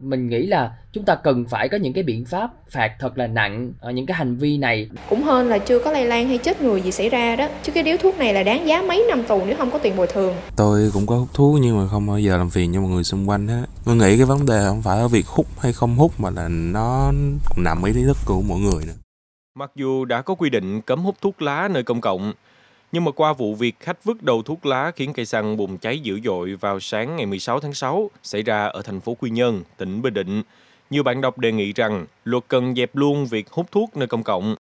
mình nghĩ là chúng ta cần phải có những cái biện pháp phạt thật là nặng ở những cái hành vi này. Cũng hơn là chưa có lây lan hay chết người gì xảy ra đó. Chứ cái điếu thuốc này là đáng giá mấy năm tù nếu không có tiền bồi thường. Tôi cũng có hút thuốc nhưng mà không bao giờ làm phiền cho mọi người xung quanh hết. Tôi nghĩ cái vấn đề không phải ở việc hút hay không hút mà là nó nằm ý thức của mỗi người nữa. Mặc dù đã có quy định cấm hút thuốc lá nơi công cộng nhưng mà qua vụ việc khách vứt đầu thuốc lá khiến cây xăng bùng cháy dữ dội vào sáng ngày 16 tháng 6 xảy ra ở thành phố Quy Nhơn, tỉnh Bình Định, nhiều bạn đọc đề nghị rằng luật cần dẹp luôn việc hút thuốc nơi công cộng.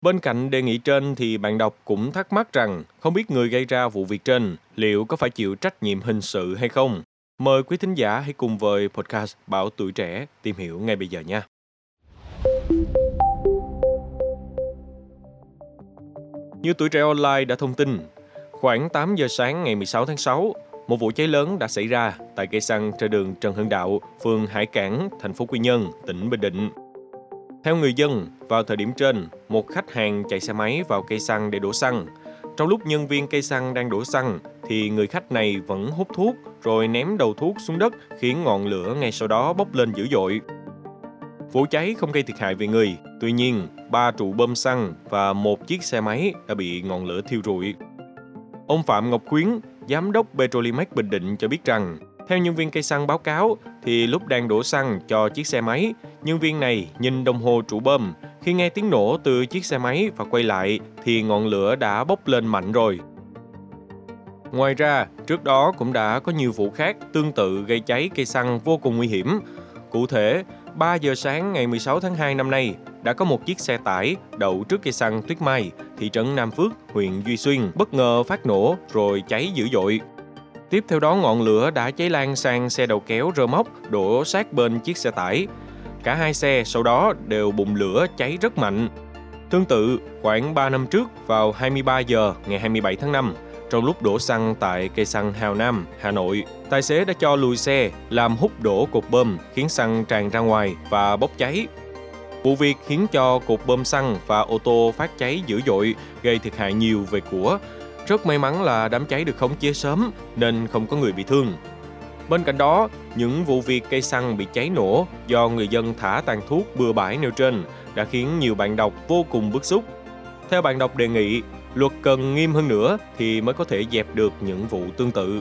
Bên cạnh đề nghị trên thì bạn đọc cũng thắc mắc rằng không biết người gây ra vụ việc trên liệu có phải chịu trách nhiệm hình sự hay không. Mời quý thính giả hãy cùng với podcast Bảo Tuổi Trẻ tìm hiểu ngay bây giờ nha. Như tuổi trẻ online đã thông tin, khoảng 8 giờ sáng ngày 16 tháng 6, một vụ cháy lớn đã xảy ra tại cây xăng trên đường Trần Hưng Đạo, phường Hải Cảng, thành phố Quy Nhơn, tỉnh Bình Định. Theo người dân, vào thời điểm trên, một khách hàng chạy xe máy vào cây xăng để đổ xăng. Trong lúc nhân viên cây xăng đang đổ xăng, thì người khách này vẫn hút thuốc rồi ném đầu thuốc xuống đất khiến ngọn lửa ngay sau đó bốc lên dữ dội. Vụ cháy không gây thiệt hại về người, tuy nhiên, ba trụ bơm xăng và một chiếc xe máy đã bị ngọn lửa thiêu rụi. Ông Phạm Ngọc Khuyến, giám đốc Petrolimax Bình Định cho biết rằng, theo nhân viên cây xăng báo cáo, thì lúc đang đổ xăng cho chiếc xe máy, nhân viên này nhìn đồng hồ trụ bơm. Khi nghe tiếng nổ từ chiếc xe máy và quay lại, thì ngọn lửa đã bốc lên mạnh rồi. Ngoài ra, trước đó cũng đã có nhiều vụ khác tương tự gây cháy cây xăng vô cùng nguy hiểm. Cụ thể, 3 giờ sáng ngày 16 tháng 2 năm nay, đã có một chiếc xe tải đậu trước cây xăng Tuyết Mai, thị trấn Nam Phước, huyện Duy Xuyên, bất ngờ phát nổ rồi cháy dữ dội. Tiếp theo đó ngọn lửa đã cháy lan sang xe đầu kéo rơ móc đổ sát bên chiếc xe tải. Cả hai xe sau đó đều bùng lửa cháy rất mạnh. Tương tự, khoảng 3 năm trước vào 23 giờ ngày 27 tháng 5, trong lúc đổ xăng tại cây xăng Hào Nam, Hà Nội, tài xế đã cho lùi xe làm hút đổ cột bơm khiến xăng tràn ra ngoài và bốc cháy. Vụ việc khiến cho cột bơm xăng và ô tô phát cháy dữ dội, gây thiệt hại nhiều về của. Rất may mắn là đám cháy được khống chế sớm nên không có người bị thương. Bên cạnh đó, những vụ việc cây xăng bị cháy nổ do người dân thả tàn thuốc bừa bãi nêu trên đã khiến nhiều bạn đọc vô cùng bức xúc. Theo bạn đọc đề nghị, luật cần nghiêm hơn nữa thì mới có thể dẹp được những vụ tương tự.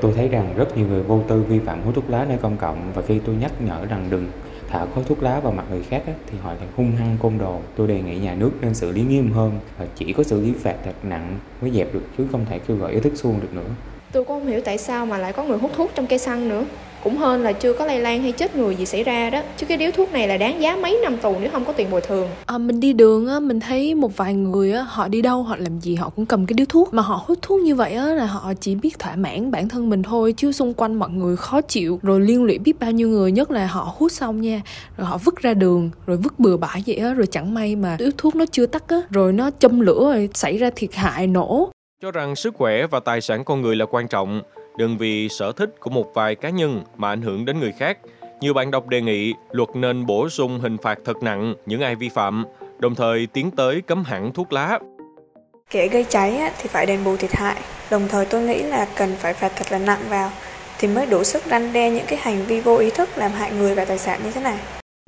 Tôi thấy rằng rất nhiều người vô tư vi phạm hút thuốc lá nơi công cộng và khi tôi nhắc nhở rằng đừng thả khói thuốc lá vào mặt người khác á, thì họ lại hung hăng côn đồ. Tôi đề nghị nhà nước nên xử lý nghiêm hơn và chỉ có xử lý phạt thật nặng mới dẹp được chứ không thể kêu gọi ý thức xuông được nữa. Tôi cũng không hiểu tại sao mà lại có người hút thuốc trong cây xăng nữa cũng hơn là chưa có lây lan hay chết người gì xảy ra đó. Chứ cái điếu thuốc này là đáng giá mấy năm tù nếu không có tiền bồi thường. À, mình đi đường á mình thấy một vài người á họ đi đâu họ làm gì họ cũng cầm cái điếu thuốc. Mà họ hút thuốc như vậy á là họ chỉ biết thỏa mãn bản thân mình thôi chứ xung quanh mọi người khó chịu. Rồi liên lụy biết bao nhiêu người nhất là họ hút xong nha rồi họ vứt ra đường rồi vứt bừa bãi vậy á rồi chẳng may mà điếu thuốc nó chưa tắt á rồi nó châm lửa rồi xảy ra thiệt hại nổ. Cho rằng sức khỏe và tài sản con người là quan trọng đừng vì sở thích của một vài cá nhân mà ảnh hưởng đến người khác. Nhiều bạn đọc đề nghị luật nên bổ sung hình phạt thật nặng những ai vi phạm, đồng thời tiến tới cấm hẳn thuốc lá. Kẻ gây cháy thì phải đền bù thiệt hại, đồng thời tôi nghĩ là cần phải phạt thật là nặng vào thì mới đủ sức răn đe những cái hành vi vô ý thức làm hại người và tài sản như thế này.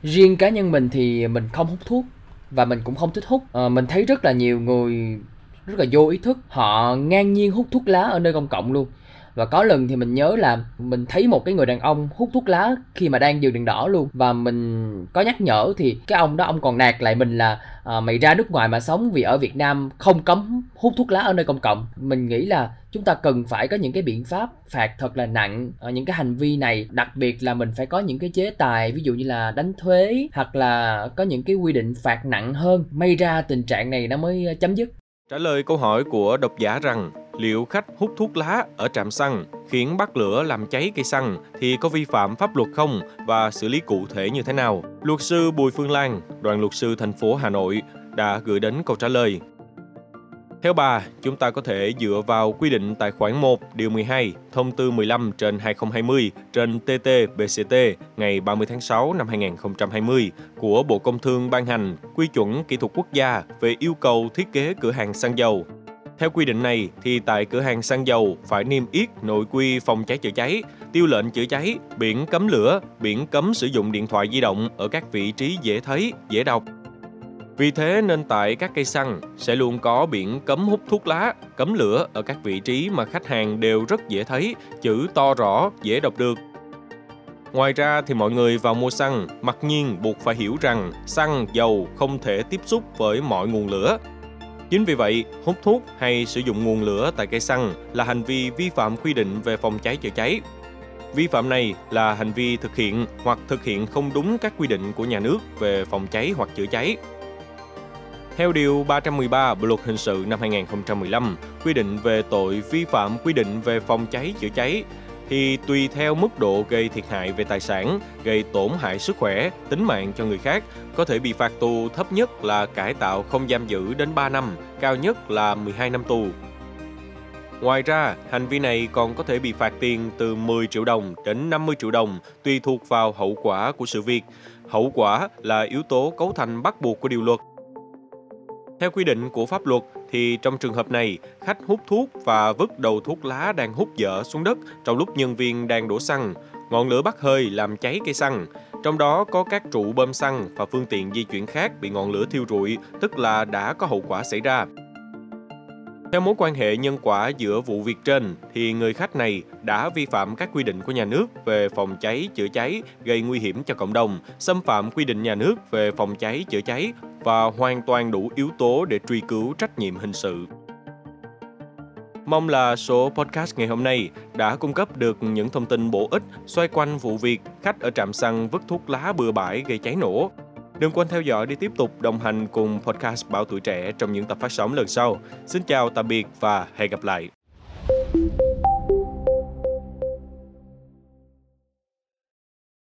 Riêng cá nhân mình thì mình không hút thuốc và mình cũng không thích hút. À, mình thấy rất là nhiều người rất là vô ý thức họ ngang nhiên hút thuốc lá ở nơi công cộng luôn và có lần thì mình nhớ là mình thấy một cái người đàn ông hút thuốc lá khi mà đang dừng đèn đỏ luôn. Và mình có nhắc nhở thì cái ông đó ông còn nạt lại mình là à, mày ra nước ngoài mà sống vì ở Việt Nam không cấm hút thuốc lá ở nơi công cộng. Mình nghĩ là chúng ta cần phải có những cái biện pháp phạt thật là nặng ở những cái hành vi này. Đặc biệt là mình phải có những cái chế tài ví dụ như là đánh thuế hoặc là có những cái quy định phạt nặng hơn. May ra tình trạng này nó mới chấm dứt. Trả lời câu hỏi của độc giả rằng liệu khách hút thuốc lá ở trạm xăng khiến bắt lửa làm cháy cây xăng thì có vi phạm pháp luật không và xử lý cụ thể như thế nào? Luật sư Bùi Phương Lan, đoàn luật sư thành phố Hà Nội đã gửi đến câu trả lời theo bà, chúng ta có thể dựa vào quy định tại khoản 1 điều 12 thông tư 15 trên 2020 trên TT-BCT ngày 30 tháng 6 năm 2020 của Bộ Công Thương ban hành quy chuẩn kỹ thuật quốc gia về yêu cầu thiết kế cửa hàng xăng dầu. Theo quy định này thì tại cửa hàng xăng dầu phải niêm yết nội quy phòng cháy chữa cháy, tiêu lệnh chữa cháy, biển cấm lửa, biển cấm sử dụng điện thoại di động ở các vị trí dễ thấy, dễ đọc. Vì thế nên tại các cây xăng sẽ luôn có biển cấm hút thuốc lá, cấm lửa ở các vị trí mà khách hàng đều rất dễ thấy, chữ to rõ, dễ đọc được. Ngoài ra thì mọi người vào mua xăng, mặc nhiên buộc phải hiểu rằng xăng, dầu không thể tiếp xúc với mọi nguồn lửa. Chính vì vậy, hút thuốc hay sử dụng nguồn lửa tại cây xăng là hành vi vi phạm quy định về phòng cháy chữa cháy. Vi phạm này là hành vi thực hiện hoặc thực hiện không đúng các quy định của nhà nước về phòng cháy hoặc chữa cháy. Theo Điều 313 Bộ Luật Hình sự năm 2015 quy định về tội vi phạm quy định về phòng cháy chữa cháy thì tùy theo mức độ gây thiệt hại về tài sản, gây tổn hại sức khỏe, tính mạng cho người khác, có thể bị phạt tù thấp nhất là cải tạo không giam giữ đến 3 năm, cao nhất là 12 năm tù. Ngoài ra, hành vi này còn có thể bị phạt tiền từ 10 triệu đồng đến 50 triệu đồng tùy thuộc vào hậu quả của sự việc. Hậu quả là yếu tố cấu thành bắt buộc của điều luật. Theo quy định của pháp luật thì trong trường hợp này, khách hút thuốc và vứt đầu thuốc lá đang hút dở xuống đất trong lúc nhân viên đang đổ xăng. Ngọn lửa bắt hơi làm cháy cây xăng. Trong đó có các trụ bơm xăng và phương tiện di chuyển khác bị ngọn lửa thiêu rụi, tức là đã có hậu quả xảy ra. Theo mối quan hệ nhân quả giữa vụ việc trên, thì người khách này đã vi phạm các quy định của nhà nước về phòng cháy, chữa cháy, gây nguy hiểm cho cộng đồng, xâm phạm quy định nhà nước về phòng cháy, chữa cháy và hoàn toàn đủ yếu tố để truy cứu trách nhiệm hình sự. Mong là số podcast ngày hôm nay đã cung cấp được những thông tin bổ ích xoay quanh vụ việc khách ở trạm xăng vứt thuốc lá bừa bãi gây cháy nổ. Đừng quên theo dõi để tiếp tục đồng hành cùng podcast Bảo Tuổi Trẻ trong những tập phát sóng lần sau. Xin chào, tạm biệt và hẹn gặp lại.